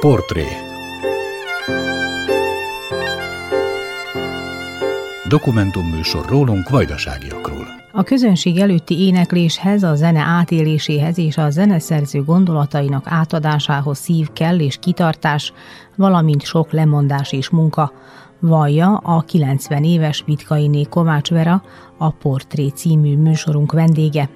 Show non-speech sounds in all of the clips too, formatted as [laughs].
Portré Dokumentumműsor rólunk vajdaságiakról. A közönség előtti énekléshez, a zene átéléséhez és a zeneszerző gondolatainak átadásához szív kell és kitartás, valamint sok lemondás és munka, vallja a 90 éves Vitkainé Kovács Vera, a Portré című műsorunk vendége.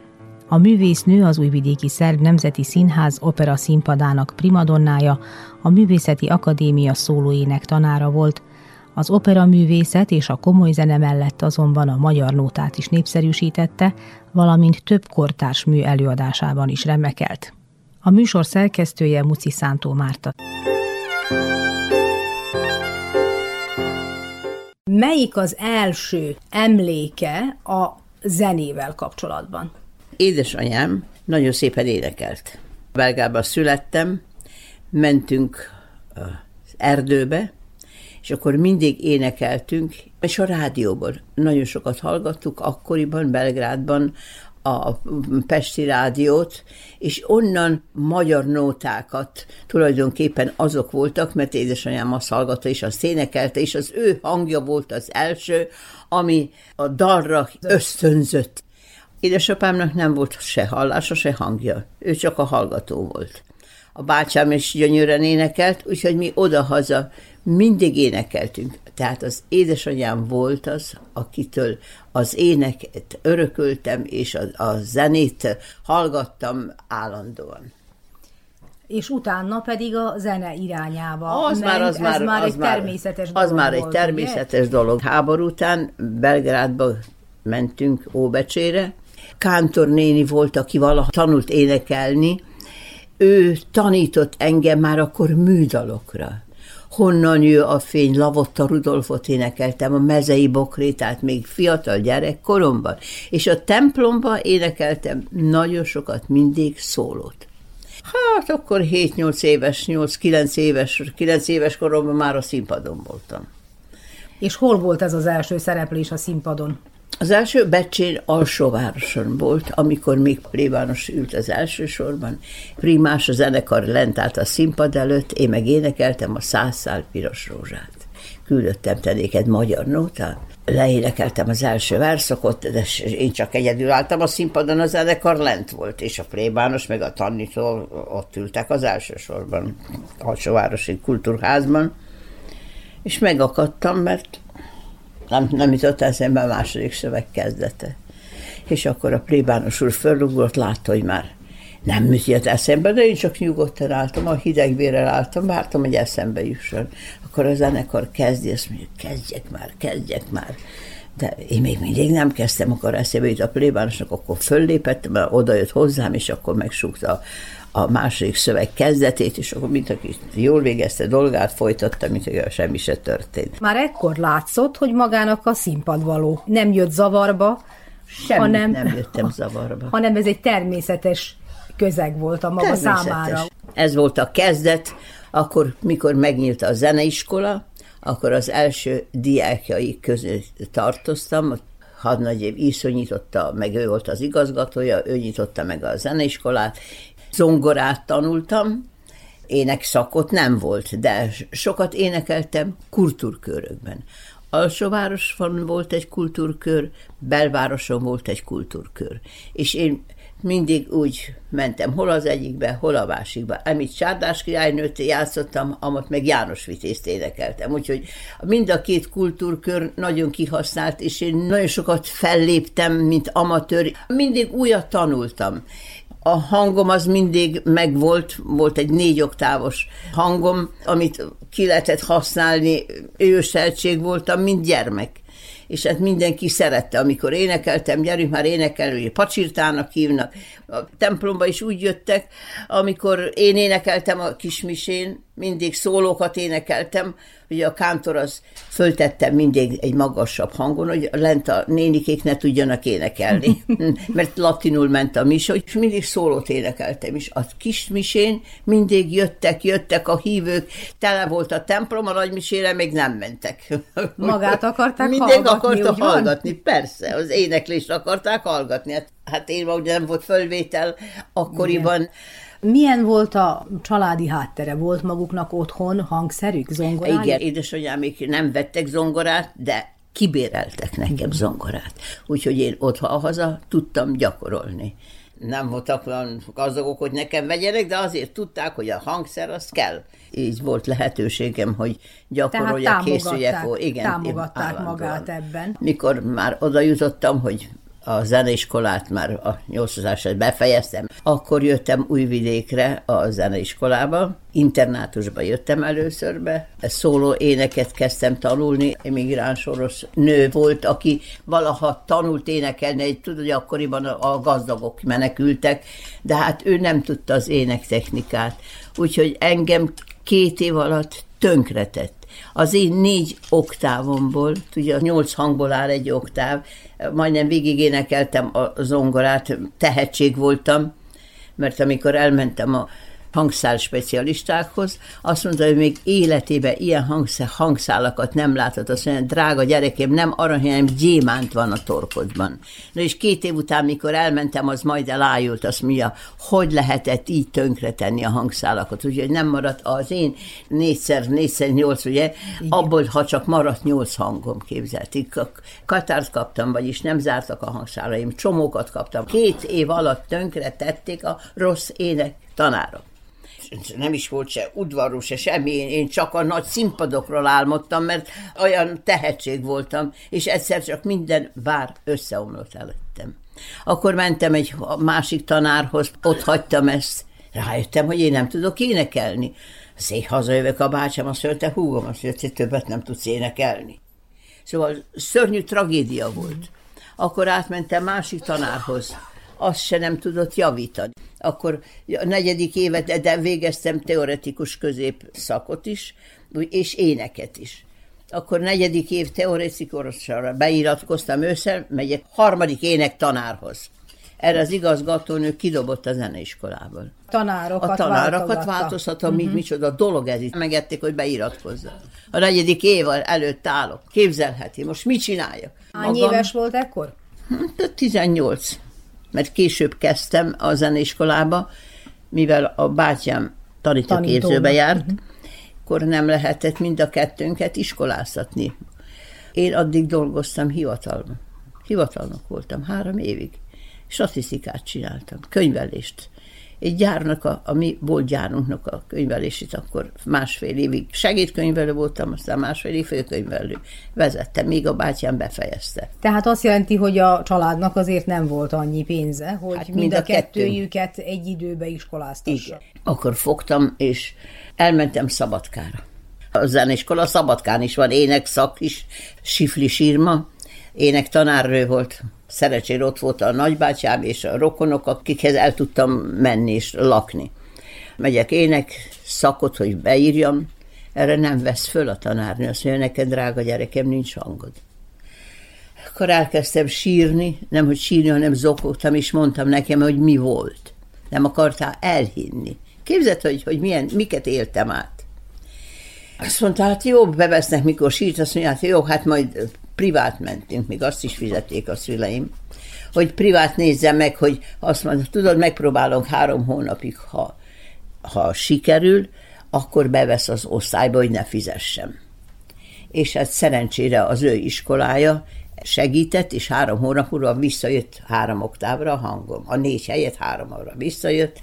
A művésznő az Újvidéki Szerb Nemzeti Színház opera színpadának primadonnája, a Művészeti Akadémia szólóének tanára volt. Az opera művészet és a komoly zene mellett azonban a magyar nótát is népszerűsítette, valamint több kortárs mű előadásában is remekelt. A műsor szerkesztője Muci Szántó Márta. Melyik az első emléke a zenével kapcsolatban? Édesanyám nagyon szépen énekelt. Belgában születtem, mentünk az erdőbe, és akkor mindig énekeltünk, és a rádióban nagyon sokat hallgattuk, akkoriban Belgrádban a Pesti rádiót, és onnan magyar nótákat tulajdonképpen azok voltak, mert édesanyám azt hallgatta, és azt énekelte, és az ő hangja volt az első, ami a dalra ösztönzött. Édesapámnak nem volt se hallása, se hangja. Ő csak a hallgató volt. A bácsám is gyönyörűen énekelt, úgyhogy mi odahaza mindig énekeltünk. Tehát az édesanyám volt az, akitől az éneket örököltem, és a, a zenét hallgattam állandóan. És utána pedig a zene irányába. Az már, az ez már, már az egy már, természetes Az dolog már egy volt, természetes ugye? dolog. Háború után Belgrádba mentünk Óbecsére. Kántor néni volt, aki valaha tanult énekelni. Ő tanított engem már akkor műdalokra honnan jö a fény, Lavotta Rudolfot énekeltem, a mezei bokrétát még fiatal gyerekkoromban, és a templomban énekeltem nagyon sokat, mindig szólót. Hát akkor 7-8 éves, 8-9 éves, 9 éves koromban már a színpadon voltam. És hol volt ez az első szereplés a színpadon? Az első Becsén alsóvároson volt, amikor még plébános ült az első sorban. Primás a zenekar lent állt a színpad előtt, én meg énekeltem a száz piros rózsát. Küldöttem tenéket magyar nótát, leénekeltem az első verszakot, de én csak egyedül álltam a színpadon, a zenekar lent volt, és a plébános meg a tanító ott ültek az első sorban, alsóvárosi kultúrházban, és megakadtam, mert nem, nem jutott eszembe a második szöveg kezdete. És akkor a plébános úr fölrugott, látta, hogy már nem jött eszembe, de én csak nyugodtan álltam, a hidegvérrel álltam, vártam, hogy eszembe jusson. Akkor a zenekar kezdi, azt mondja, kezdjek már, kezdjek már. De én még mindig nem kezdtem, akkor eszembe jut a plébánosnak, akkor föllépett, mert oda jött hozzám, és akkor megsúgta a második szöveg kezdetét, és akkor mint aki jól végezte dolgát, folytatta, mint hogy semmi se történt. Már ekkor látszott, hogy magának a színpad való. Nem jött zavarba, Semmi hanem, nem jöttem zavarba. Hanem ez egy természetes közeg volt a maga számára. Ez volt a kezdet, akkor, mikor megnyílt a zeneiskola, akkor az első diákjai közé tartoztam, hadnagy év Iszó nyitotta, meg ő volt az igazgatója, ő nyitotta meg a zeneiskolát, zongorát tanultam, énekszakot nem volt, de sokat énekeltem kultúrkörökben. Alsóvárosban volt egy kultúrkör, belvároson volt egy kultúrkör. És én mindig úgy mentem, hol az egyikbe, hol a másikba. Amit Csárdás királynőt játszottam, amat meg János Vitézt énekeltem. Úgyhogy mind a két kultúrkör nagyon kihasznált, és én nagyon sokat felléptem, mint amatőr. Mindig újat tanultam a hangom az mindig megvolt, volt egy négy oktávos hangom, amit ki lehetett használni, őseltség voltam, mint gyermek és hát mindenki szerette, amikor énekeltem, gyerünk már énekelni, hogy pacsirtának hívnak. A templomba is úgy jöttek, amikor én énekeltem a kismisén, mindig szólókat énekeltem, hogy a kántor az föltettem mindig egy magasabb hangon, hogy lent a nénikék ne tudjanak énekelni, [laughs] mert latinul ment a mise, és mindig szólót énekeltem is. A kismisén mindig jöttek, jöttek a hívők, tele volt a templom, a nagymisére még nem mentek. [laughs] Magát akarták Mindig hallgatni, akarta úgy van? hallgatni, persze, az éneklést akarták hallgatni. Hát Hát én, ugye nem volt fölvétel, akkoriban Igen. Milyen volt a családi háttere? Volt maguknak otthon hangszerük, zongorájuk? Igen, édesanyám még nem vettek zongorát, de kibéreltek nekem zongorát. Úgyhogy én otthon haza tudtam gyakorolni. Nem voltak olyan gazdagok, hogy nekem vegyenek, de azért tudták, hogy a hangszer az kell. Így volt lehetőségem, hogy gyakoroljak, készüljek. Igen, támogatták magát ebben. Mikor már oda jutottam, hogy a zeneiskolát már a 800 befejeztem. Akkor jöttem Újvidékre a zeneiskolába, internátusba jöttem először be, szóló éneket kezdtem tanulni, emigráns orosz nő volt, aki valaha tanult énekelni, egy, tudod, hogy akkoriban a gazdagok menekültek, de hát ő nem tudta az énektechnikát, úgyhogy engem két év alatt tönkretett. Az én négy oktávomból, ugye nyolc hangból áll egy oktáv, majdnem végig énekeltem a zongorát, tehetség voltam, mert amikor elmentem a hangszál specialistákhoz, azt mondta, hogy még életében ilyen hangszál, hangszálakat nem látott. Azt mondja, drága gyerekem, nem arany, hanem gyémánt van a torkodban. Na és két év után, mikor elmentem, az majd elájult, azt mondja, hogy lehetett így tönkretenni a hangszálakat. Úgyhogy nem maradt az én négyszer, négyszer nyolc, ugye, Igen. abból, ha csak maradt nyolc hangom, képzelték. Katárt kaptam, vagyis nem zártak a hangszálaim, csomókat kaptam. Két év alatt tönkretették a rossz ének tanárok nem is volt se udvaros, se semmi, én, csak a nagy színpadokról álmodtam, mert olyan tehetség voltam, és egyszer csak minden vár összeomlott előttem. Akkor mentem egy másik tanárhoz, ott hagytam ezt, rájöttem, hogy én nem tudok énekelni. Szép hazajövök a bácsám, azt mondta, húgom, azt mondta, többet nem tudsz énekelni. Szóval szörnyű tragédia volt. Akkor átmentem másik tanárhoz, azt se nem tudott javítani. Akkor a negyedik évet, de végeztem teoretikus középszakot is, és éneket is. Akkor negyedik év teoretikusra beiratkoztam ősszel, megyek harmadik ének tanárhoz. Erre az igazgatónő kidobott a zeneiskolából. Tanárokat A tanárokat változtatom, uh-huh. Mhm. micsoda dolog ez itt. Megették, hogy beiratkozza. A negyedik év előtt állok. Képzelheti, most mit csináljak? Hány Magam... éves volt ekkor? 18. Mert később kezdtem a zeneiskolába, mivel a bátyám tanítóképzőbe járt, uh-huh. akkor nem lehetett mind a kettőnket iskoláztatni. Én addig dolgoztam hivatalban. Hivatalnok voltam három évig. Statisztikát csináltam, könyvelést egy gyárnak, a, a mi volt gyárunknak a könyvelését, akkor másfél évig segédkönyvelő voltam, aztán másfél évig főkönyvelő vezettem, még a bátyám befejezte. Tehát azt jelenti, hogy a családnak azért nem volt annyi pénze, hogy hát mind, mind a, a kettőjüket egy időbe iskoláztassa. Igen. Akkor fogtam, és elmentem Szabadkára. A zeneiskola Szabadkán is van énekszak is, sifli sírma, ének tanárnő volt, szerencsére ott volt a nagybátyám és a rokonok, akikhez el tudtam menni és lakni. Megyek ének szakot, hogy beírjam, erre nem vesz föl a tanárnő, azt mondja, neked drága gyerekem, nincs hangod. Akkor elkezdtem sírni, nem hogy sírni, hanem zokogtam, és mondtam nekem, hogy mi volt. Nem akartál elhinni. Képzeld, hogy, hogy milyen, miket éltem át. Azt mondta, hát jó, bevesznek, mikor sírt, azt mondja, hát jó, hát majd privát mentünk, még azt is fizették a szüleim, hogy privát nézzem meg, hogy azt mondja, tudod, megpróbálunk három hónapig, ha, ha sikerül, akkor bevesz az osztályba, hogy ne fizessem. És hát szerencsére az ő iskolája segített, és három hónap múlva visszajött három oktávra a hangom. A négy helyet háromra visszajött,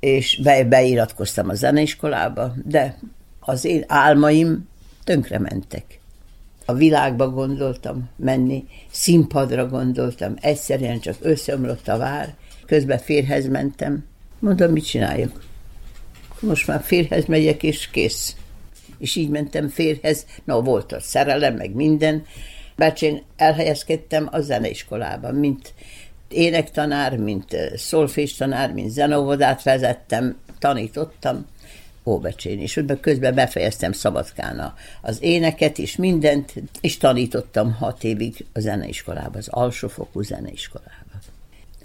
és be, beiratkoztam a zeneiskolába, de az én álmaim tönkre mentek a világba gondoltam menni, színpadra gondoltam, egyszerűen csak összeomlott a vár, közben férhez mentem, mondom, mit csináljak? Most már férhez megyek, és kész. És így mentem férhez, na volt a szerelem, meg minden, bács én elhelyezkedtem a zeneiskolában, mint énektanár, mint szolfés tanár, mint zenovodát vezettem, tanítottam, Óbecsén, és közben befejeztem Szabadkán az éneket és mindent, és tanítottam hat évig a zeneiskolába, az alsófokú zeneiskolába.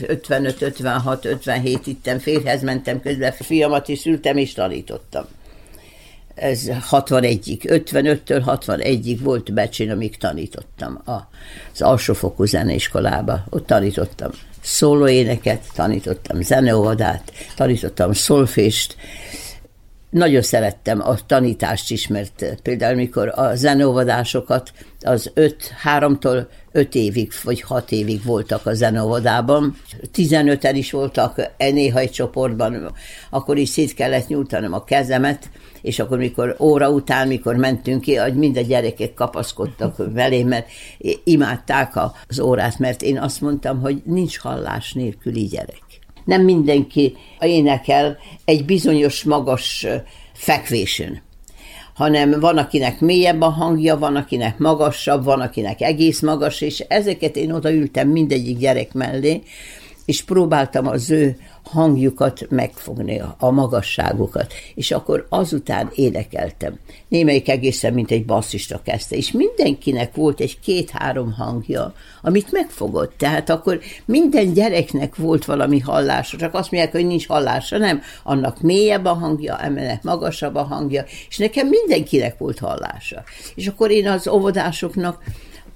55, 56, 57 itten férhez mentem közben, fiamat is szültem és tanítottam. Ez 61-ig, 55-től 61-ig volt Becsén, amíg tanítottam az alsófokú zeneiskolába. Ott tanítottam szólóéneket, tanítottam zeneóvadát, tanítottam szolfést, nagyon szerettem a tanítást is, mert például mikor a zeneóvadásokat az 5, 3-tól 5 évig vagy 6 évig voltak a zeneóvodában. 15-en is voltak néha egy csoportban, akkor is szét kellett nyújtanom a kezemet, és akkor mikor óra után, mikor mentünk ki, hogy mind a gyerekek kapaszkodtak velém, mert imádták az órát, mert én azt mondtam, hogy nincs hallás nélküli gyerek nem mindenki énekel egy bizonyos magas fekvésön hanem van, akinek mélyebb a hangja, van, akinek magasabb, van, akinek egész magas, és ezeket én odaültem mindegyik gyerek mellé, és próbáltam az ő hangjukat megfogni, a magasságukat, és akkor azután énekeltem. Némelyik egészen, mint egy basszista kezdte, és mindenkinek volt egy két-három hangja, amit megfogott. Tehát akkor minden gyereknek volt valami hallása, csak azt mondják, hogy nincs hallása, nem. Annak mélyebb a hangja, emelnek magasabb a hangja, és nekem mindenkinek volt hallása. És akkor én az óvodásoknak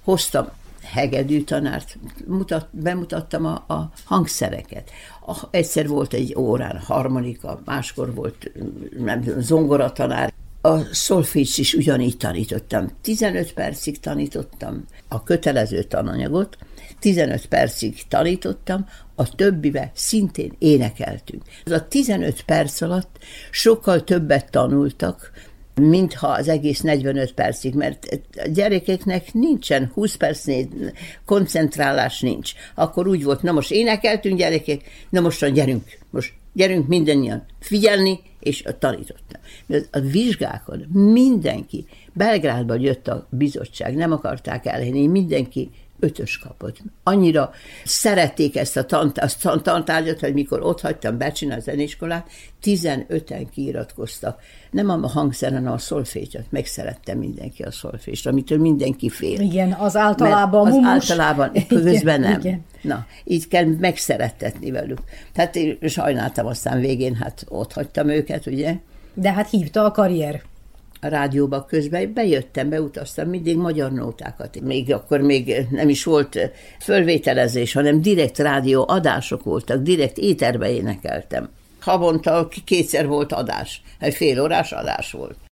hoztam hegedű tanárt, mutat, bemutattam a, a hangszereket. A, egyszer volt egy órán harmonika, máskor volt nem tudom, zongoratanár. A szolfécs is ugyanígy tanítottam. 15 percig tanítottam a kötelező tananyagot, 15 percig tanítottam, a többibe szintén énekeltünk. Az a 15 perc alatt sokkal többet tanultak, mintha az egész 45 percig, mert a gyerekeknek nincsen 20 percnél koncentrálás nincs. Akkor úgy volt, na most énekeltünk gyerekek, na mostan gyerünk, most gyerünk mindannyian figyelni, és tanítottam. A vizsgákon mindenki, Belgrádban jött a bizottság, nem akarták elhenni, mindenki ötös kapott. Annyira szerették ezt a, tant, a tantárgyat, hogy mikor ott hagytam Becsin a zeniskolát, 15-en kiiratkoztak. Nem a hangszeren, hanem a szolfécsot. Megszerette mindenki a szolfést, amitől mindenki fél. Igen, az általában Mert az általában, [laughs] közben nem. Igen. Na, így kell megszerettetni velük. Tehát én sajnáltam aztán végén, hát ott hagytam őket, ugye. De hát hívta a karrier a rádióba közben, bejöttem, beutaztam mindig magyar nótákat. Még akkor még nem is volt fölvételezés, hanem direkt rádió adások voltak, direkt éterbe énekeltem. Havonta kétszer volt adás, egy fél órás adás volt.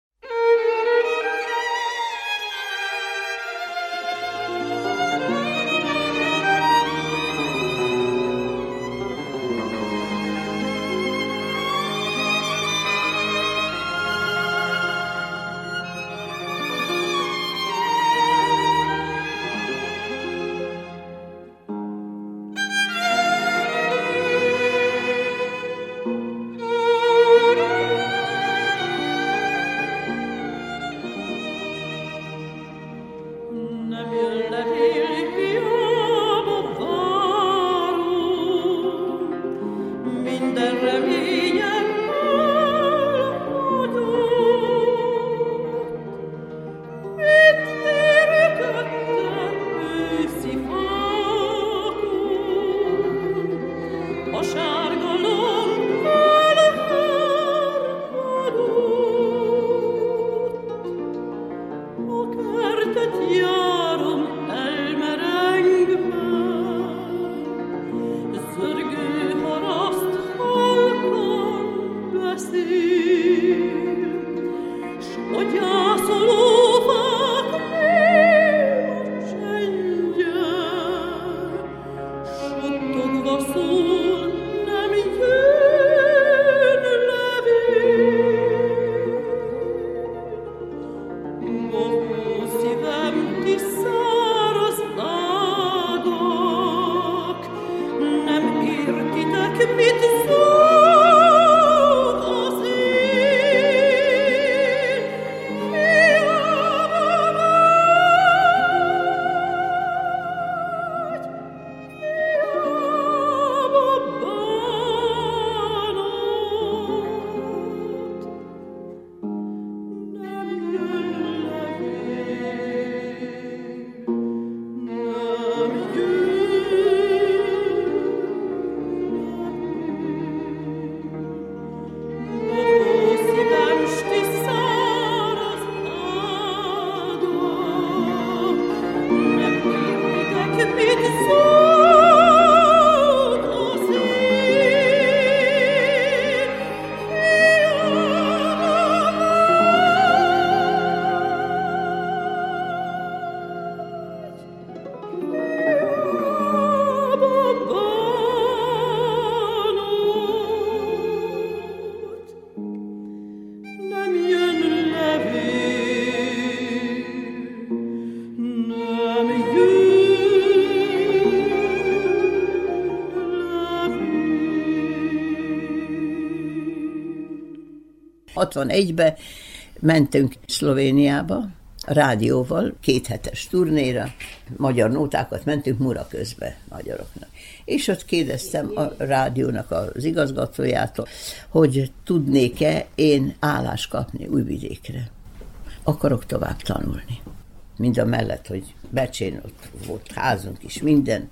61-ben mentünk Szlovéniába, rádióval, kéthetes turnéra, magyar nótákat mentünk mura közbe magyaroknak. És ott kérdeztem a rádiónak az igazgatójától, hogy tudnék-e én állást kapni Újvidékre. Akarok tovább tanulni. Mind a mellett, hogy Becsén ott volt házunk is, minden.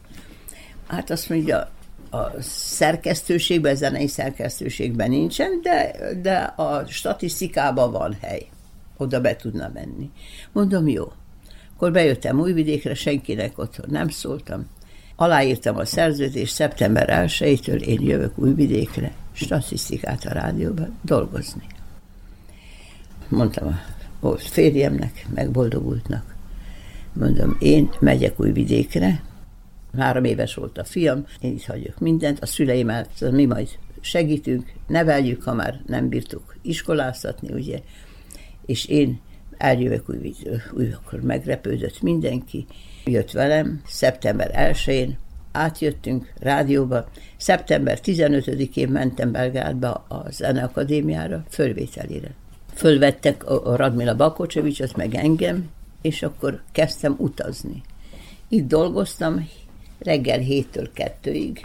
Hát azt mondja, a szerkesztőségben, a zenei szerkesztőségben nincsen, de, de a statisztikában van hely. Oda be tudna menni. Mondom, jó. Akkor bejöttem Újvidékre, senkinek otthon nem szóltam. Aláírtam a szerződést, szeptember 1-től én jövök Újvidékre, statisztikát a rádióban dolgozni. Mondtam a férjemnek, meg boldogultnak. Mondom, én megyek Újvidékre, három éves volt a fiam, én itt hagyok mindent, a szüleimmel mi majd segítünk, neveljük, ha már nem bírtuk iskoláztatni, ugye, és én eljövök új, új, akkor megrepődött mindenki, jött velem, szeptember 1-én, átjöttünk rádióba, szeptember 15-én mentem Belgrádba a Zeneakadémiára, fölvételére. Fölvettek a Radmila Bakocsevicsot, meg engem, és akkor kezdtem utazni. Itt dolgoztam reggel 7-től 2-ig.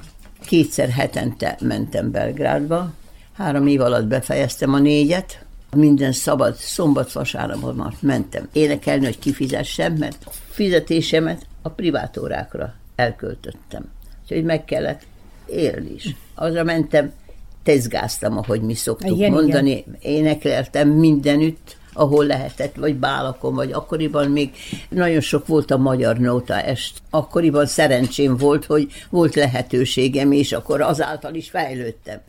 Kétszer hetente mentem Belgrádba. Három év alatt befejeztem a négyet. Minden szabad szombat vasárnapon mentem énekelni, hogy kifizessem, mert a fizetésemet a privátórákra elköltöttem. Úgyhogy meg kellett élni is. Azra mentem, tezgáztam, ahogy mi szoktuk igen, mondani, igen. énekeltem mindenütt, ahol lehetett, vagy bálakon, vagy akkoriban még nagyon sok volt a magyar nóta est. Akkoriban szerencsém volt, hogy volt lehetőségem, és akkor azáltal is fejlődtem.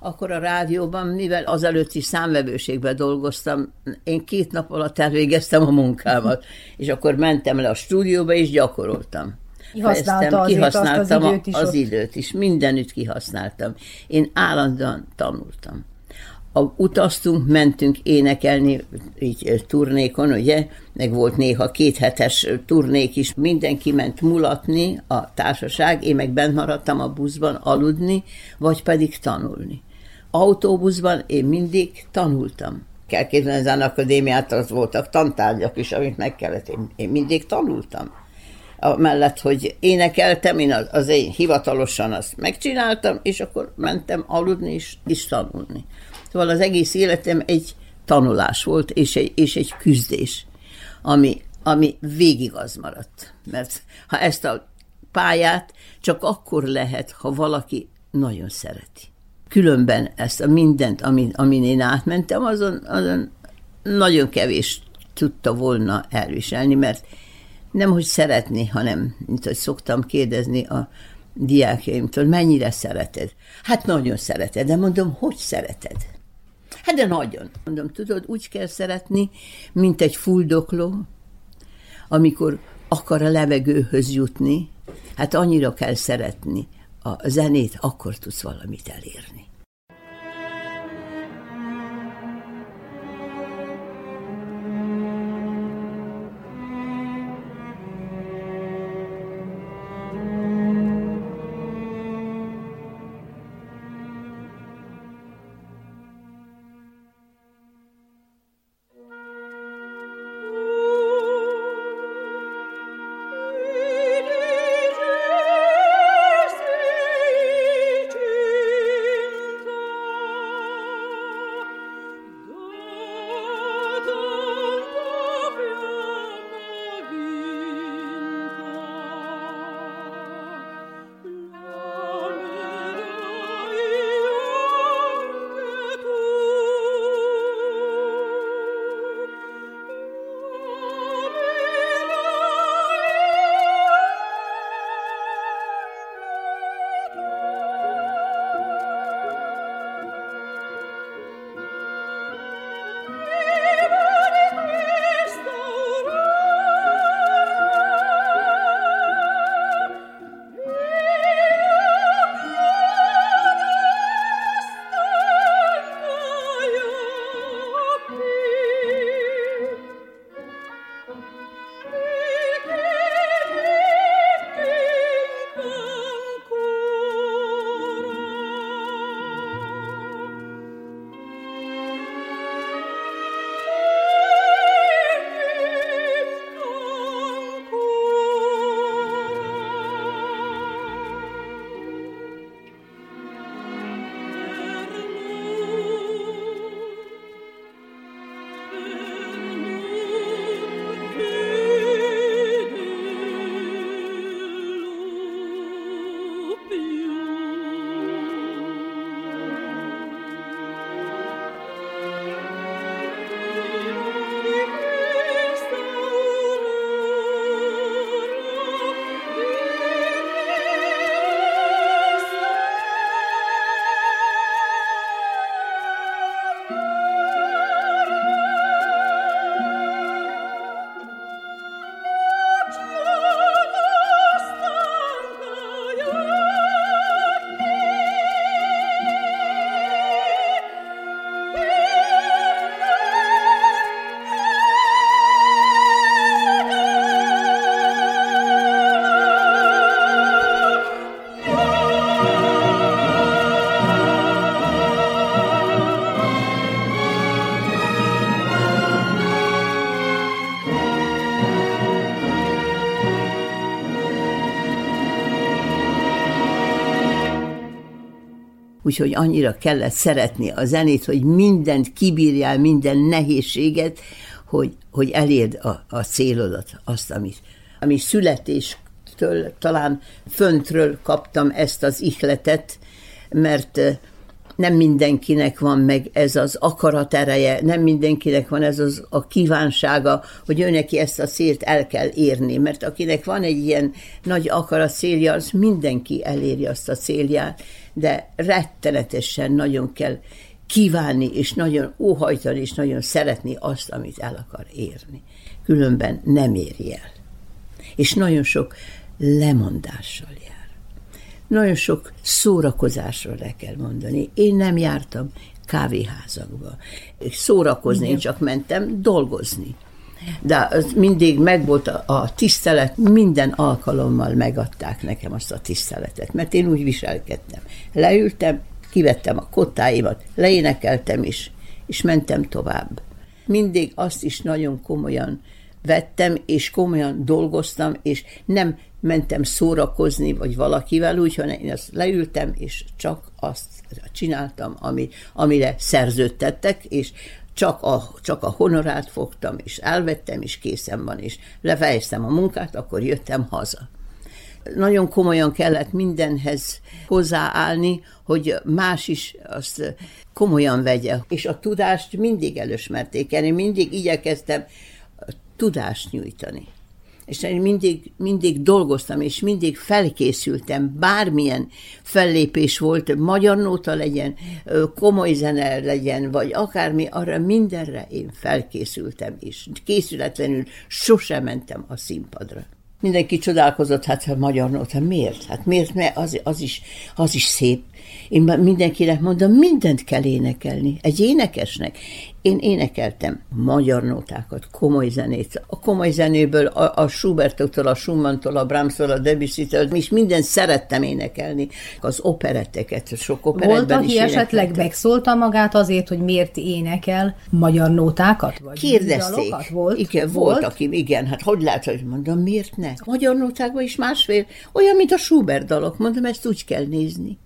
Akkor a rádióban, mivel azelőtt is számvevőségben dolgoztam, én két nap alatt elvégeztem a munkámat, és akkor mentem le a stúdióba, és gyakoroltam. Kihasználta kihasználtam az időt is, az időt is, mindenütt kihasználtam. Én állandóan tanultam a, utaztunk, mentünk énekelni így turnékon, ugye, meg volt néha kéthetes turnék is, mindenki ment mulatni, a társaság, én meg bent maradtam a buszban aludni, vagy pedig tanulni. Autóbuszban én mindig tanultam. Kell képzelni, az akadémiát, az voltak tantárgyak is, amit meg kellett. Én, én mindig tanultam. Mellett, hogy énekeltem, én az, az én hivatalosan azt megcsináltam, és akkor mentem aludni és, és tanulni. Szóval az egész életem egy tanulás volt, és egy, és egy küzdés, ami, ami végig az maradt. Mert ha ezt a pályát csak akkor lehet, ha valaki nagyon szereti. Különben ezt a mindent, amin, amin én átmentem, azon, azon nagyon kevés tudta volna elviselni, mert nem hogy szeretni, hanem, mint hogy szoktam kérdezni a diákjaimtól, mennyire szereted? Hát nagyon szereted, de mondom, hogy szereted? Hát de nagyon. Mondom, tudod, úgy kell szeretni, mint egy fuldokló, amikor akar a levegőhöz jutni, hát annyira kell szeretni a zenét, akkor tudsz valamit elérni. Úgyhogy annyira kellett szeretni a zenét, hogy mindent kibírjál, minden nehézséget, hogy, hogy elérd a, a célodat, azt, amit, ami születéstől, talán föntről kaptam ezt az ihletet, mert nem mindenkinek van meg ez az akarat ereje, nem mindenkinek van ez az a kívánsága, hogy ő neki ezt a célt el kell érni, mert akinek van egy ilyen nagy akarat célja, az mindenki eléri azt a célját, de rettenetesen nagyon kell kívánni, és nagyon óhajtani, és nagyon szeretni azt, amit el akar érni. Különben nem éri el. És nagyon sok lemondással jár. Nagyon sok szórakozásról le kell mondani. Én nem jártam kávéházakba. Szórakozni, én csak mentem dolgozni. De az mindig megvolt a, a tisztelet, minden alkalommal megadták nekem azt a tiszteletet, mert én úgy viselkedtem. Leültem, kivettem a kottáimat, leénekeltem is, és mentem tovább. Mindig azt is nagyon komolyan vettem, és komolyan dolgoztam, és nem mentem szórakozni, vagy valakivel úgy, hanem én azt leültem, és csak azt csináltam, ami, amire szerződtettek, és csak a, csak a honorát fogtam, és elvettem, és készen van, és lefejeztem a munkát, akkor jöttem haza. Nagyon komolyan kellett mindenhez hozzáállni, hogy más is azt komolyan vegye. És a tudást mindig elősmerték Én mindig igyekeztem tudást nyújtani. És én mindig, mindig dolgoztam, és mindig felkészültem, bármilyen fellépés volt, magyar nóta legyen, komoly zene legyen, vagy akármi, arra mindenre én felkészültem, és készületlenül sosem mentem a színpadra. Mindenki csodálkozott, hát a magyar nóta, miért? Hát miért? Mert az, az, is, az is szép. Én mindenkinek mondom, mindent kell énekelni. Egy énekesnek. Én énekeltem magyar nótákat, komoly zenét. A komoly zenéből a, a Schubertoktól, a Schumantól, a Brahmstól, a Debussy-től, és mindent szerettem énekelni. Az operetteket, sok operettben Volt, aki esetleg megszólta magát azért, hogy miért énekel magyar nótákat? Vagy Kérdezték. Volt? Igen, volt, volt, aki, igen, hát hogy lehet, hogy mondom, miért ne? A magyar nótákban is másfél, olyan, mint a Schubert dalok, mondom, ezt úgy kell nézni.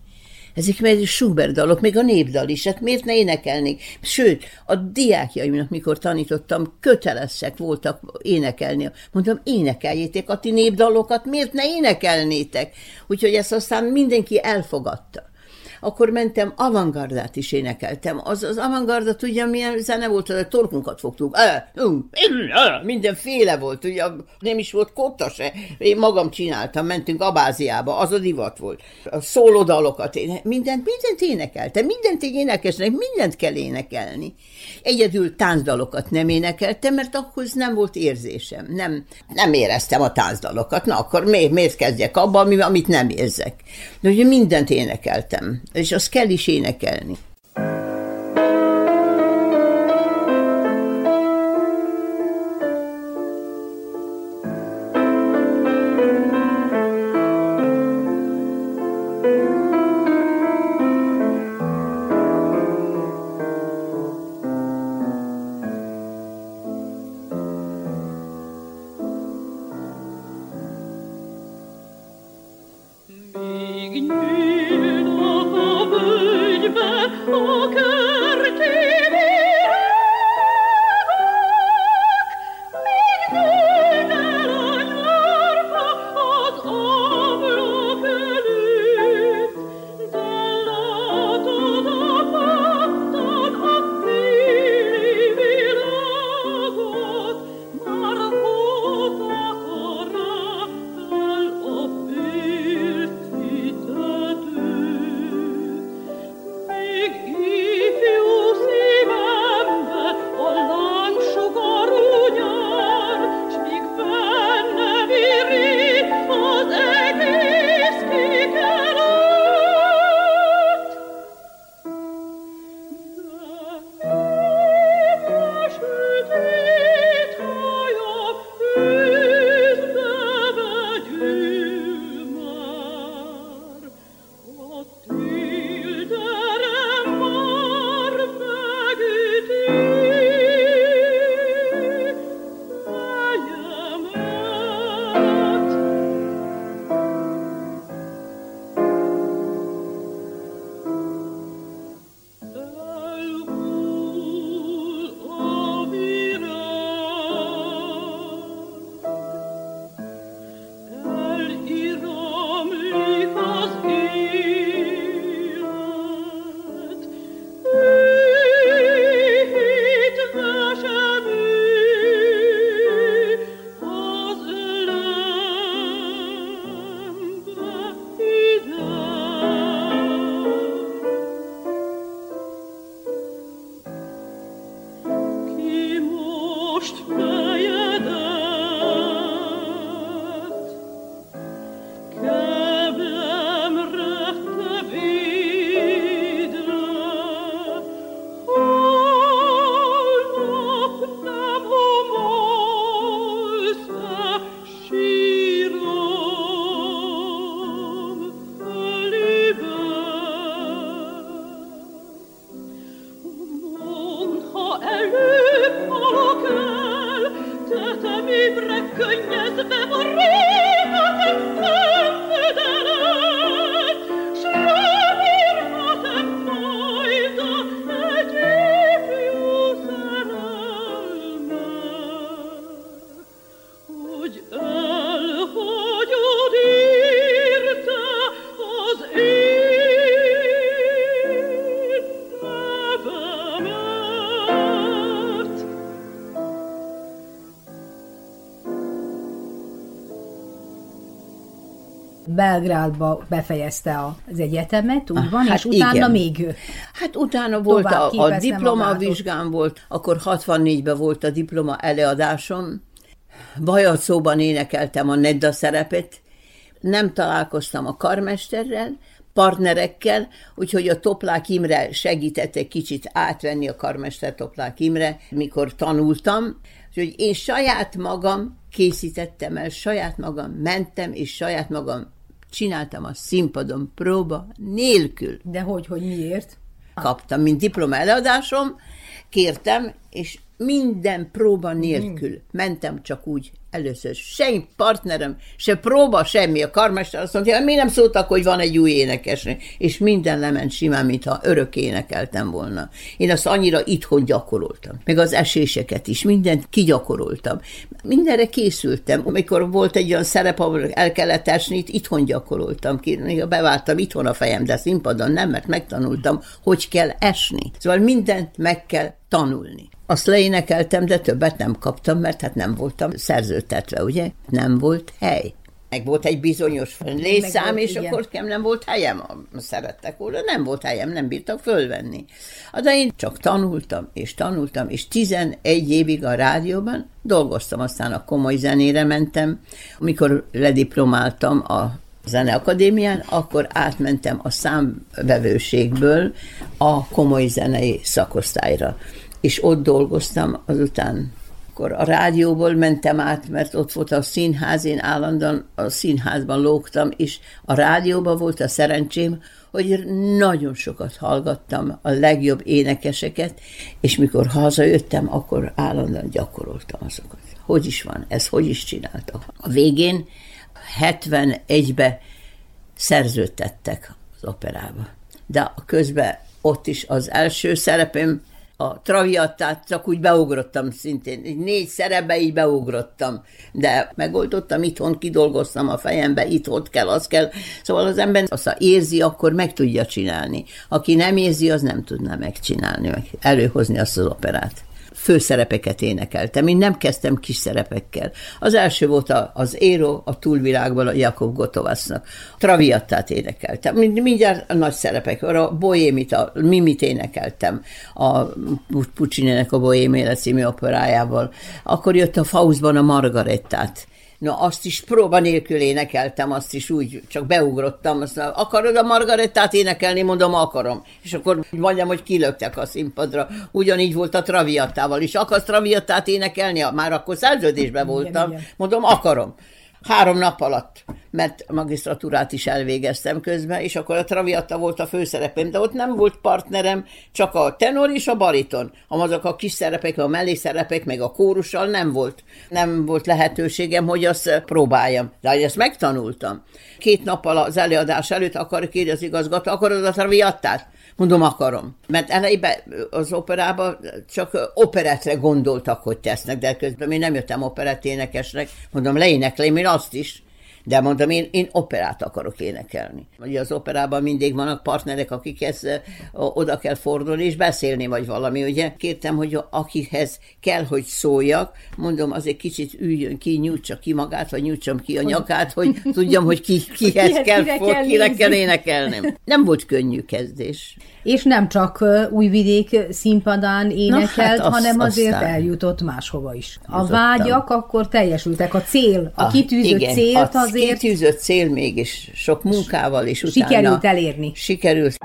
Ezek meg Schubert dalok, még a népdal is, hát miért ne énekelnék? Sőt, a diákjaimnak, mikor tanítottam, kötelesek voltak énekelni. Mondtam, énekeljétek a ti népdalokat, miért ne énekelnétek? Úgyhogy ezt aztán mindenki elfogadta akkor mentem, avantgardát is énekeltem. Az, az avantgarda, ugye milyen zene volt, a torkunkat fogtuk. Mindenféle volt, ugye nem is volt kotta se. Én magam csináltam, mentünk Abáziába, az a divat volt. A szólodalokat, mindent, mindent énekeltem, mindent egy énekesnek, mindent kell énekelni. Egyedül táncdalokat nem énekeltem, mert ahhoz nem volt érzésem. Nem, nem éreztem a táncdalokat. Na akkor miért, miért kezdjek abba, amit nem érzek? De ugye mindent énekeltem és azt kell is énekelni. Belgrádba befejezte az egyetemet, úgy van, Hát és utána igen. még Hát utána volt a, a diplomavizsgám volt, akkor 64-ben volt a diploma előadásom, Bajacóban énekeltem a Nedda szerepet, nem találkoztam a karmesterrel, partnerekkel, úgyhogy a Toplák Imre segített egy kicsit átvenni a karmester Toplák Imre, mikor tanultam, úgyhogy én saját magam készítettem el, saját magam mentem, és saját magam csináltam a színpadon próba nélkül De hogy, hogy miért? kaptam, mint diploma előadásom, kértem, és minden próba nélkül mentem csak úgy először. Se partnerem, se próba, semmi. A karmester azt mondja, mi nem szóltak, hogy van egy új énekesnő. És minden lement simán, mintha örök énekeltem volna. Én azt annyira itthon gyakoroltam. Meg az eséseket is, mindent kigyakoroltam. Mindenre készültem. Amikor volt egy olyan szerep, ahol el kellett esni, itt itthon gyakoroltam ki. Beváltam itthon a fejem, de színpadon nem, mert megtanultam, hogy kell esni. Szóval mindent meg kell tanulni. Azt leénekeltem, de többet nem kaptam, mert hát nem voltam szerződtetve, ugye? Nem volt hely. Meg volt egy bizonyos létszám, és igen. akkor nekem nem volt helyem, szerettek volna, nem volt helyem, nem bírtak fölvenni. De én csak tanultam, és tanultam, és 11 évig a rádióban dolgoztam, aztán a komoly zenére mentem. Amikor lediplomáltam a Zeneakadémián, akkor átmentem a számvevőségből a komoly zenei szakosztályra. És ott dolgoztam, azután akkor a rádióból mentem át, mert ott volt a színház, én állandóan a színházban lógtam, és a rádióban volt a szerencsém, hogy nagyon sokat hallgattam a legjobb énekeseket, és mikor hazajöttem, akkor állandóan gyakoroltam azokat. Hogy is van, ez hogy is csináltak. A végén 71-be szerződtettek az operába. De közben ott is az első szerepem, a traviattát csak úgy beugrottam szintén. Négy szerepbe így beugrottam. De megoldottam, itthon kidolgoztam a fejembe, itt ott kell, az kell. Szóval az ember azt érzi, akkor meg tudja csinálni. Aki nem érzi, az nem tudná megcsinálni, meg előhozni azt az operát főszerepeket énekeltem. Én nem kezdtem kis szerepekkel. Az első volt az Éro a túlvilágból a Jakob Gotovasznak. Traviattát énekeltem. Mind, mindjárt nagy szerepek. A Boémit, a Mimit énekeltem. A Puccininek a Boém élet című operájával. Akkor jött a Faustban a Margarettát. Na, azt is próba nélkül énekeltem, azt is úgy, csak beugrottam, azt mondom, akarod a Margarettát énekelni? Mondom, akarom. És akkor mondjam, hogy kilöktek a színpadra. Ugyanígy volt a Traviattával is. Akarsz Traviattát énekelni? Már akkor szerződésben voltam. igen. Mondom, akarom. Három nap alatt, mert a magisztratúrát is elvégeztem közben, és akkor a Traviatta volt a főszerepem, de ott nem volt partnerem, csak a tenor és a bariton. Azok a kis szerepek, a mellészerepek, meg a kórussal nem volt. Nem volt lehetőségem, hogy azt próbáljam. De hogy ezt megtanultam. Két nappal az előadás előtt akar kérdezni az igazgató, akarod a Traviattát? Mondom, akarom. Mert elejében az operában csak operetre gondoltak, hogy tesznek, de közben én nem jöttem operetténekesnek. Mondom, leéneklém én azt is. De mondom, én, én operát akarok énekelni. Ugye az operában mindig vannak partnerek, akikhez oda kell fordulni és beszélni, vagy valami, ugye? Kértem, hogy akihez kell, hogy szóljak, mondom, az egy kicsit üljön ki, nyújtsa ki magát, vagy nyújtsam ki a nyakát, hogy tudjam, hogy ki, [laughs] kihez Kihez- kell, kire for, kell kire kell énekelnem. Nem volt könnyű kezdés. És nem csak Újvidék színpadán énekelt, hát azt- hanem azért aztán. eljutott máshova is. A Jutottam. vágyak akkor teljesültek. A cél, a kitűzött igen, célt a azért kitűzött cél mégis sok munkával, és utána... sikerült elérni. Sikerült.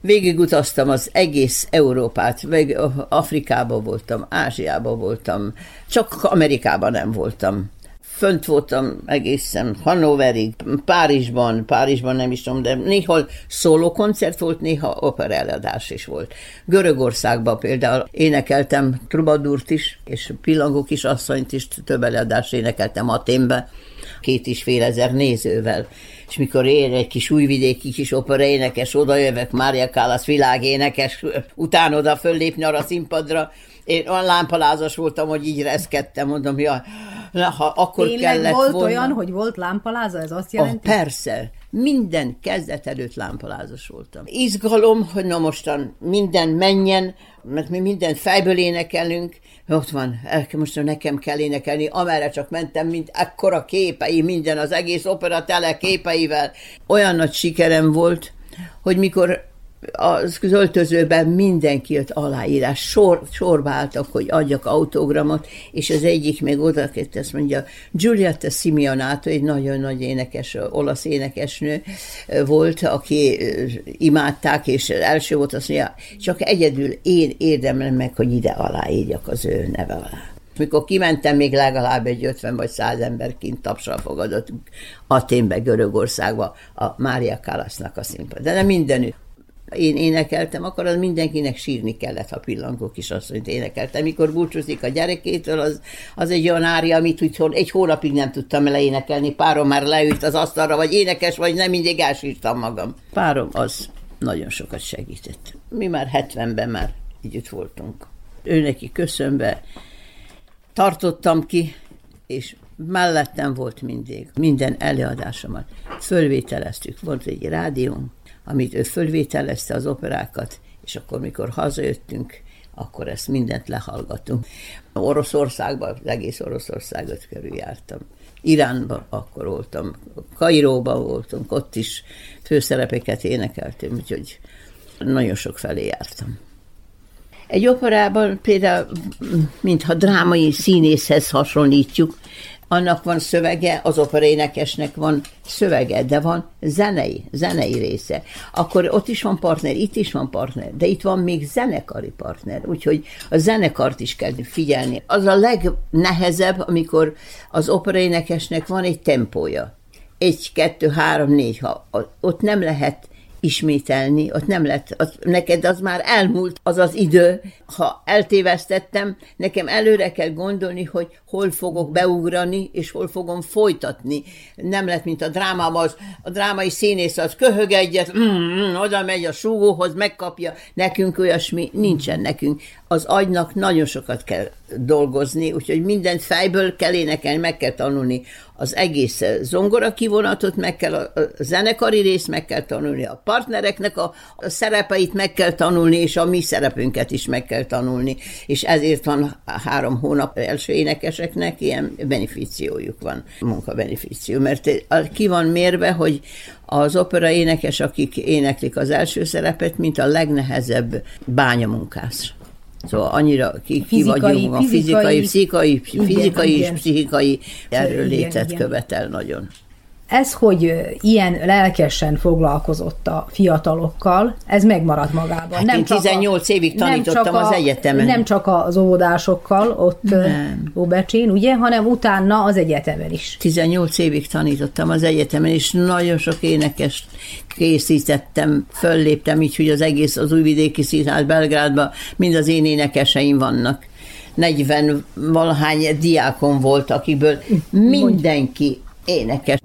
Végigutaztam az egész Európát, meg Afrikában voltam, Ázsiában voltam, csak Amerikában nem voltam fönt voltam egészen Hannoverig, Párizsban, Párizsban nem is tudom, de néha szóló koncert volt, néha opereladás is volt. Görögországban például énekeltem Trubadurt is, és Pillangó kis asszonyt is több eladást énekeltem Aténbe, két is fél ezer nézővel és mikor én egy kis újvidéki kis opera énekes, oda jövök, Mária Kálasz világénekes, utána oda föllépni arra a színpadra, én olyan lámpalázas voltam, hogy így reszkedtem, mondom, ja, ha akkor Tényleg kellett volt volna. olyan, hogy volt lámpaláza, ez azt jelenti? Ah, persze, minden kezdet előtt lámpalázas voltam. Izgalom, hogy na mostan minden menjen, mert mi mindent fejből énekelünk, ott van, most nekem kell énekelni, amerre csak mentem, mint ekkora képei, minden, az egész opera tele képeivel. Olyan nagy sikerem volt, hogy mikor az öltözőben mindenki jött aláírás, sor, sorba álltak, hogy adjak autogramot, és az egyik még oda kett, azt mondja, Giulietta Simeonato, egy nagyon nagy énekes, olasz énekesnő volt, aki imádták, és első volt azt mondja, csak egyedül én érdemlem meg, hogy ide aláírjak az ő neve alá. Mikor kimentem, még legalább egy 50 vagy 100 ember kint tapsal fogadott Aténbe, Görögországba a Mária Kalasznak a színpad. De nem mindenütt én énekeltem, akkor az mindenkinek sírni kellett, ha azt, hogy énekeltem. Mikor búcsúzik a gyerekétől, az, az egy olyan ária, amit úgy egy hónapig nem tudtam leénekelni. Párom már leült az asztalra, vagy énekes, vagy nem mindig elsírtam magam. Párom az nagyon sokat segített. Mi már 70-ben már együtt voltunk. Ő neki köszönve tartottam ki, és mellettem volt mindig. Minden előadásomat fölvételeztük. Volt egy rádiónk, amit ő fölvételezte az operákat, és akkor, mikor hazajöttünk, akkor ezt mindent lehallgatunk. Oroszországban, az egész Oroszországot körüljártam. Iránban akkor voltam, Kairóban voltunk, ott is főszerepeket énekeltem, úgyhogy nagyon sok felé jártam. Egy operában például, mintha drámai színészhez hasonlítjuk, annak van szövege, az operénekesnek van szövege, de van zenei, zenei része. Akkor ott is van partner, itt is van partner, de itt van még zenekari partner, úgyhogy a zenekart is kell figyelni. Az a legnehezebb, amikor az operénekesnek van egy tempója. Egy, kettő, három, négy, ha ott nem lehet ismételni, ott nem lett, az, neked az már elmúlt az az idő, ha eltévesztettem, nekem előre kell gondolni, hogy hol fogok beugrani, és hol fogom folytatni. Nem lett, mint a drámában, az, a drámai színész az köhög egyet, mm, mm, oda megy a súgóhoz, megkapja, nekünk olyasmi nincsen nekünk. Az agynak nagyon sokat kell dolgozni, úgyhogy mindent fejből kell énekelni, meg kell tanulni az egész zongora kivonatot, meg kell a, zenekari részt meg kell tanulni, a partnereknek a, a szerepeit meg kell tanulni, és a mi szerepünket is meg kell tanulni, és ezért van három hónap első énekeseknek ilyen beneficiójuk van, munkabenefició, mert ki van mérve, hogy az opera énekes, akik éneklik az első szerepet, mint a legnehezebb bányamunkás. Szóval annyira ki, ki vagyunk, a fizikai, fizikai, fizikai, fizikai és pszichikai erőlétet követel nagyon. Ez, hogy ilyen lelkesen foglalkozott a fiatalokkal, ez megmaradt magában. Hát nem én 18 a, évig tanítottam az a, egyetemen. Nem csak az óvodásokkal ott Óbecsén, ugye, hanem utána az egyetemen is. 18 évig tanítottam az egyetemen, és nagyon sok énekes készítettem, fölléptem így, hogy az egész az újvidéki színház Belgrádban mind az én énekeseim vannak. 40 valahány diákon volt, akiből mindenki énekes.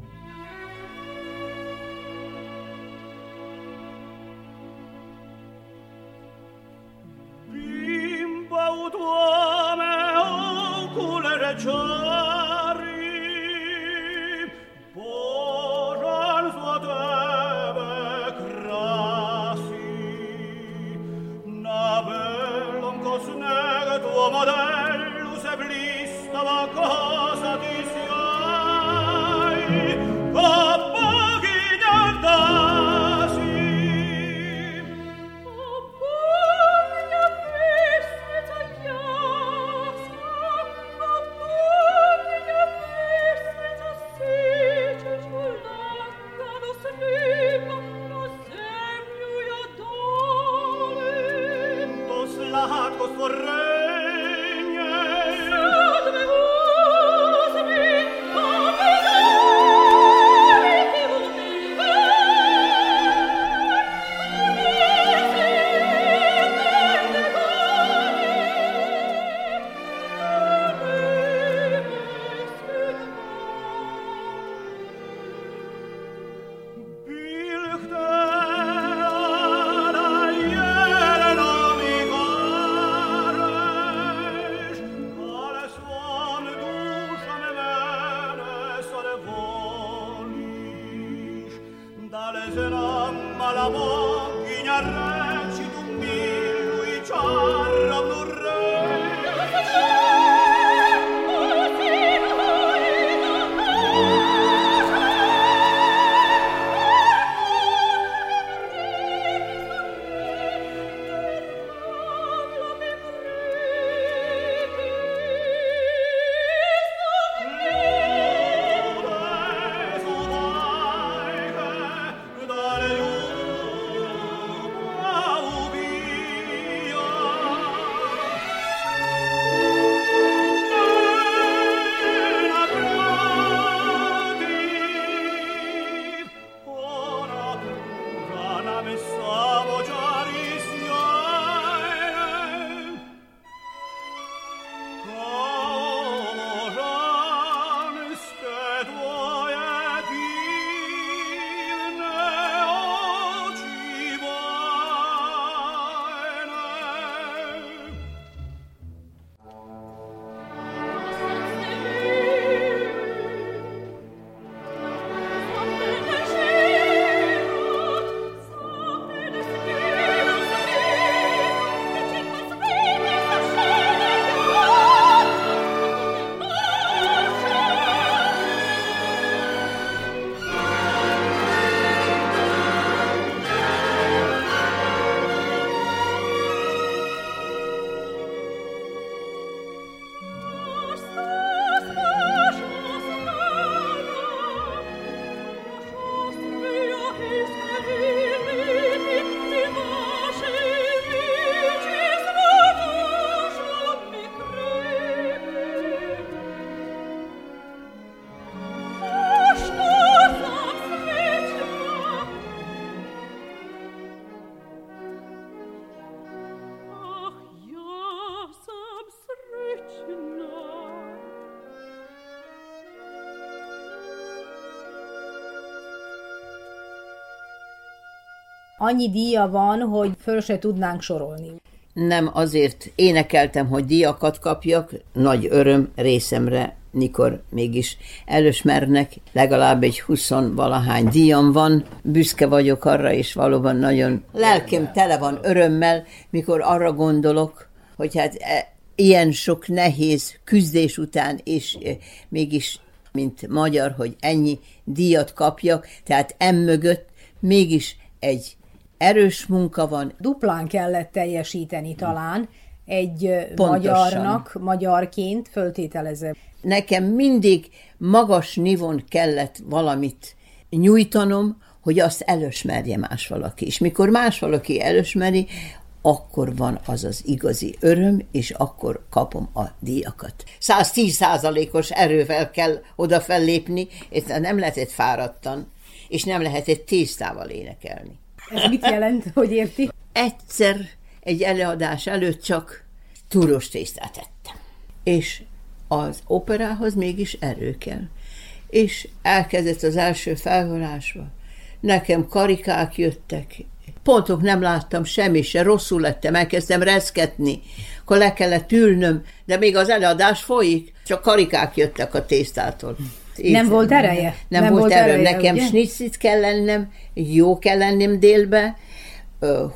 Annyi díja van, hogy föl se tudnánk sorolni. Nem azért énekeltem, hogy díjakat kapjak, nagy öröm részemre, mikor mégis elősmernek, legalább egy huszon-valahány díjam van, büszke vagyok arra, és valóban nagyon lelkem tele van örömmel, mikor arra gondolok, hogy hát e, ilyen sok nehéz küzdés után, és e, mégis mint magyar, hogy ennyi díjat kapjak, tehát emögött mégis egy erős munka van. Duplán kellett teljesíteni talán egy Pontosan. magyarnak, magyarként föltételezem. Nekem mindig magas nivon kellett valamit nyújtanom, hogy azt elősmerje más valaki. És mikor más valaki elősmeri, akkor van az az igazi öröm, és akkor kapom a díjakat. 110 százalékos erővel kell oda fellépni, és nem lehetett fáradtan, és nem lehetett tésztával énekelni. Ez mit jelent, hogy érti? Egyszer egy előadás előtt csak túros tésztát ettem. És az operához mégis erő kell. És elkezdett az első felvonásba. Nekem karikák jöttek, pontok nem láttam semmi se, rosszul lettem, elkezdtem reszketni, akkor le kellett ülnöm, de még az előadás folyik, csak karikák jöttek a tésztától. Így nem volt ereje? Nem, nem volt, volt ereje, nekem ugye? snitzit kell lennem, jó kell lennem délbe,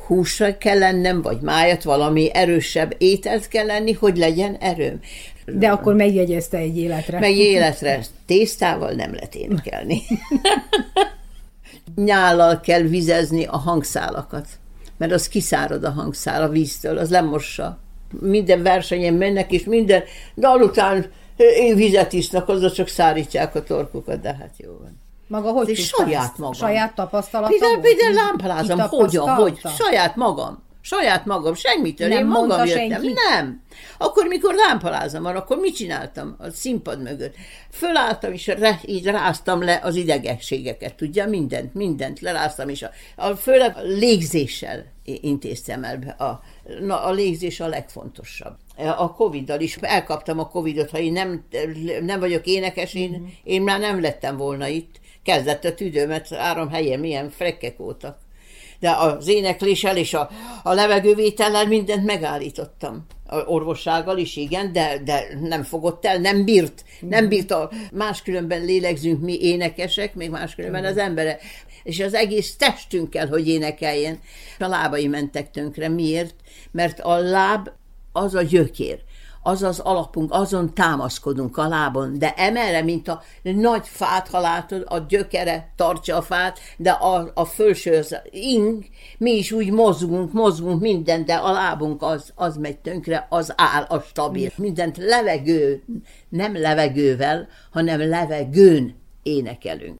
húsra kell lennem, vagy májat, valami erősebb ételt kell lenni, hogy legyen erőm. De akkor megjegyezte egy életre. Meg életre. Tésztával nem lehet énekelni. [laughs] Nyállal kell vizezni a hangszálakat, mert az kiszárad a hangszál a víztől, az lemossa. Minden versenyen mennek, és minden dal után én vizet isznak, azzal csak szárítják a torkukat, de hát jó van. Maga hogy És saját magam. Saját tapasztalata Például, például lámpalázom, hogyan, hogy, saját magam. Saját magam, semmitől, nem én magam jöttem. Senki? Nem. Akkor, mikor lámpalázom van, akkor mit csináltam a színpad mögött? Fölálltam, és re, így ráztam le az idegességeket, tudja, mindent, mindent leráztam, és a, a, főleg a légzéssel intéztem el. A, na, a légzés a legfontosabb a Covid-dal is. Elkaptam a Covid-ot, ha én nem, nem vagyok énekes, én, mm. én már nem lettem volna itt. Kezdett a tüdőmet három helyen, milyen frekkek voltak. De az énekléssel és a, a levegővétellel mindent megállítottam. A orvossággal is, igen, de, de nem fogott el, nem bírt. Nem bírt a máskülönben lélegzünk mi énekesek, még máskülönben az embere. és az egész testünkkel, hogy énekeljen. A lábai mentek tönkre. Miért? Mert a láb az a gyökér az az alapunk, azon támaszkodunk a lábon, de emelre, mint a nagy fát, ha látod, a gyökere tartja a fát, de a, a fölső az ing, mi is úgy mozgunk, mozgunk minden, de a lábunk az, az megy tönkre, az áll, a stabil. Mindent levegő, nem levegővel, hanem levegőn énekelünk.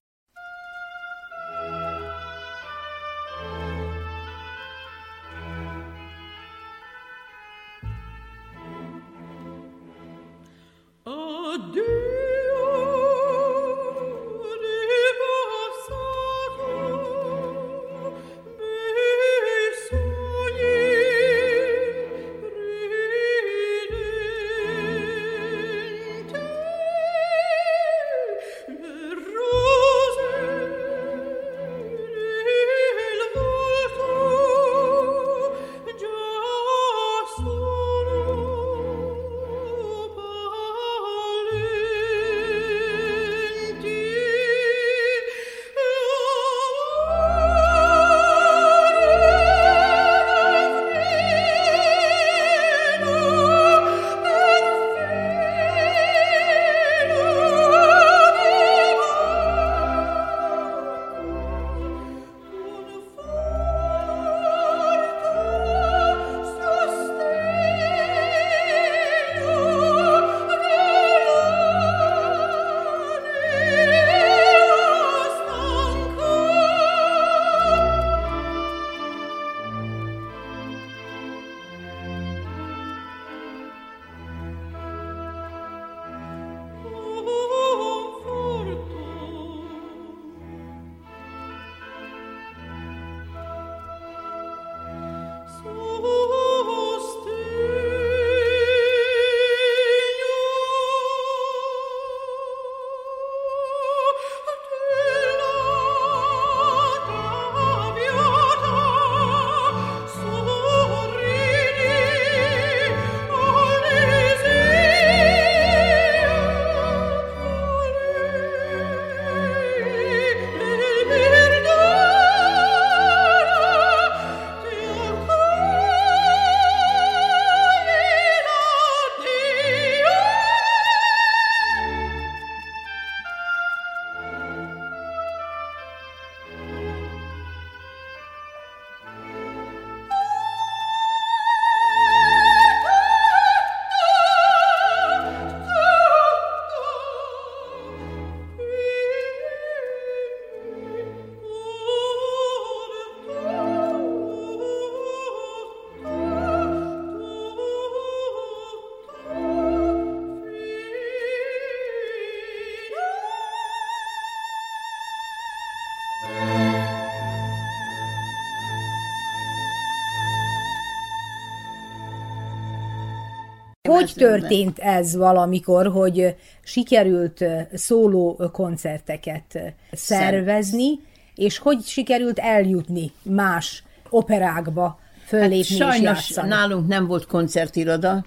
Hogy történt ez valamikor, hogy sikerült szóló koncerteket szervezni, és hogy sikerült eljutni más operákba, föllépni hát sajnos és játszani? nálunk nem volt koncertiroda,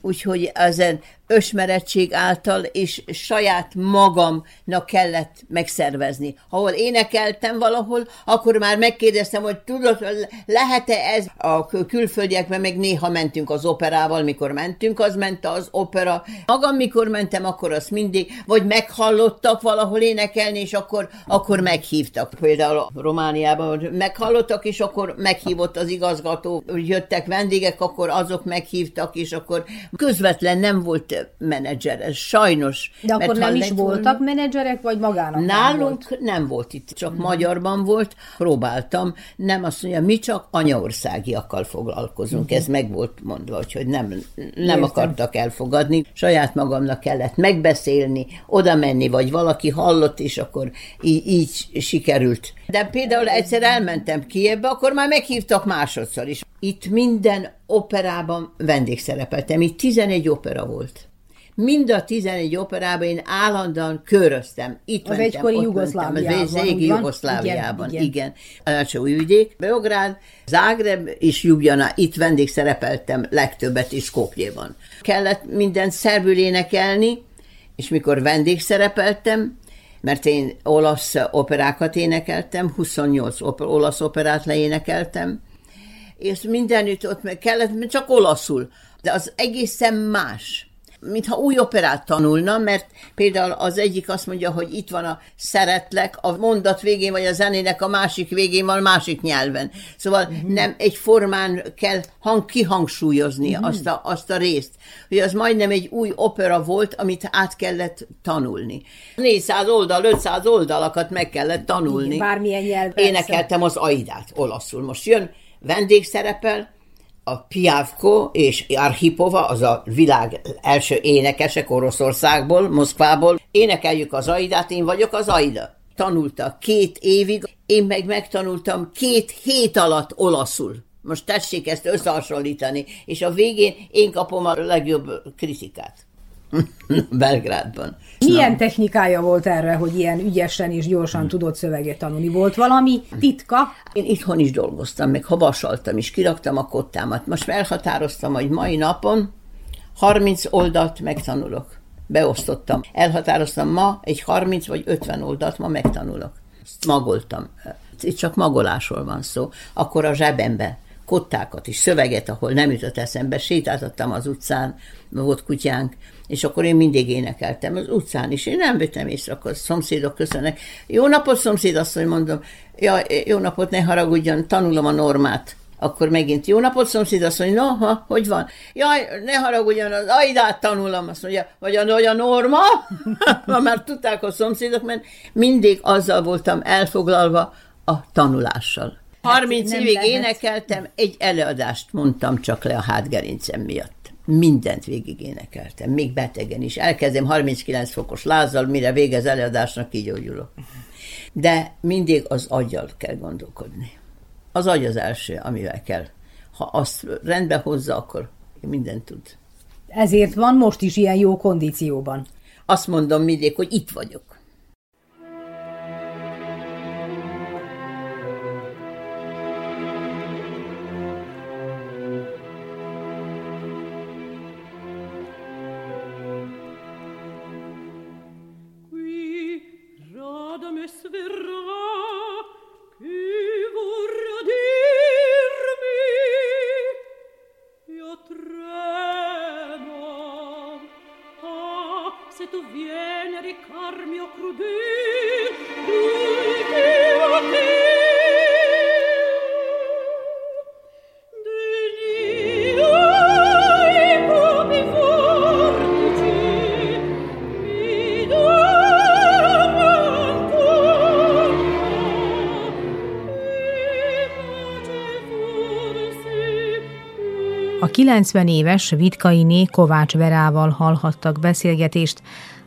úgyhogy ezen ösmerettség által, és saját magamnak kellett megszervezni. Ahol énekeltem valahol, akkor már megkérdeztem, hogy tudod, lehet-e ez a külföldiekben, meg néha mentünk az operával, mikor mentünk, az ment az opera. Magam, mikor mentem, akkor azt mindig, vagy meghallottak valahol énekelni, és akkor, akkor meghívtak. Például Romániában meghallottak, és akkor meghívott az igazgató, jöttek vendégek, akkor azok meghívtak, és akkor közvetlen nem volt menedzser, ez sajnos. De akkor nem is voltak menedzserek, vagy magának Nálunk nem volt, nem volt itt, csak hmm. magyarban volt, próbáltam, nem azt mondja, mi csak anyaországiakkal foglalkozunk, hmm. ez meg volt mondva, hogy nem, nem Értem. akartak elfogadni, saját magamnak kellett megbeszélni, oda menni, vagy valaki hallott, és akkor így, így sikerült. De például egyszer elmentem Kievbe, akkor már meghívtak másodszor is. Itt minden operában vendégszerepeltem, itt 11 opera volt. Mind a 11 operában én állandóan köröztem. Itt az egykori Jugoszláviában. Az régi Jugoszláviában, igen. igen. igen. Újvidék, Beográd, Zágreb és Ljubljana, itt vendégszerepeltem legtöbbet is Skopjéban. Kellett minden szerbül énekelni, és mikor vendégszerepeltem, mert én olasz operákat énekeltem, 28 oper, olasz operát leénekeltem, és mindenütt ott meg kellett, csak olaszul, de az egészen más mintha új operát tanulna, mert például az egyik azt mondja, hogy itt van a szeretlek, a mondat végén, vagy a zenének a másik végén van másik nyelven. Szóval uh-huh. nem egy formán kell hang, kihangsúlyozni uh-huh. azt, a, azt a részt. Hogy az majdnem egy új opera volt, amit át kellett tanulni. 400 oldal, 500 oldalakat meg kellett tanulni. Bármilyen nyelven. Énekeltem az Aidát olaszul. Most jön vendégszerepel, a Piavko és Arhipova, az a világ első énekesek Oroszországból, Moszkvából. Énekeljük az Aidát, én vagyok az Aida. Tanulta két évig, én meg megtanultam két hét alatt olaszul. Most tessék ezt összehasonlítani, és a végén én kapom a legjobb kritikát. [laughs] Belgrádban. Milyen Na. technikája volt erre, hogy ilyen ügyesen és gyorsan hmm. tudott szöveget tanulni? Volt valami titka? Én itthon is dolgoztam, meg havasaltam is, kiraktam a kottámat. Most elhatároztam, hogy mai napon 30 oldalt megtanulok. Beosztottam. Elhatároztam ma egy 30 vagy 50 oldalt ma megtanulok. Ezt magoltam. Itt csak magolásról van szó. Akkor a zsebembe kottákat is, szöveget, ahol nem jutott eszembe, sétáltattam az utcán, volt kutyánk, és akkor én mindig énekeltem az utcán is. Én nem vettem észre, akkor a szomszédok köszönnek. Jó napot, szomszéd, azt mondom, ja, jó napot, ne haragudjon, tanulom a normát. Akkor megint jó napot, szomszéd, azt mondja, no, ha, hogy van? Jaj, ne haragudjon, az aidát tanulom, azt mondja, vagy a, vagy a norma, [laughs] már tudták a szomszédok, mert mindig azzal voltam elfoglalva a tanulással. 30 hát évig lehet. énekeltem, egy előadást mondtam csak le a hátgerincem miatt mindent végig énekeltem, még betegen is. Elkezdem 39 fokos lázzal, mire vége az előadásnak kigyógyulok. De mindig az aggyal kell gondolkodni. Az agy az első, amivel kell. Ha azt rendbe hozza, akkor mindent tud. Ezért van most is ilyen jó kondícióban. Azt mondom mindig, hogy itt vagyok. 90 éves Vitkainé Kovács Verával hallhattak beszélgetést,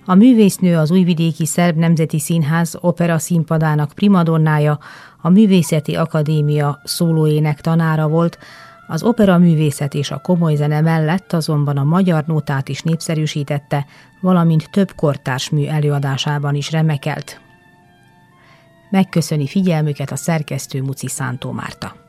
a művésznő az Újvidéki Szerb Nemzeti Színház opera színpadának primadonnája, a Művészeti Akadémia szólóének tanára volt, az opera művészet és a komoly zene mellett azonban a magyar nótát is népszerűsítette, valamint több kortárs mű előadásában is remekelt. Megköszöni figyelmüket a szerkesztő Muci Szántó Márta.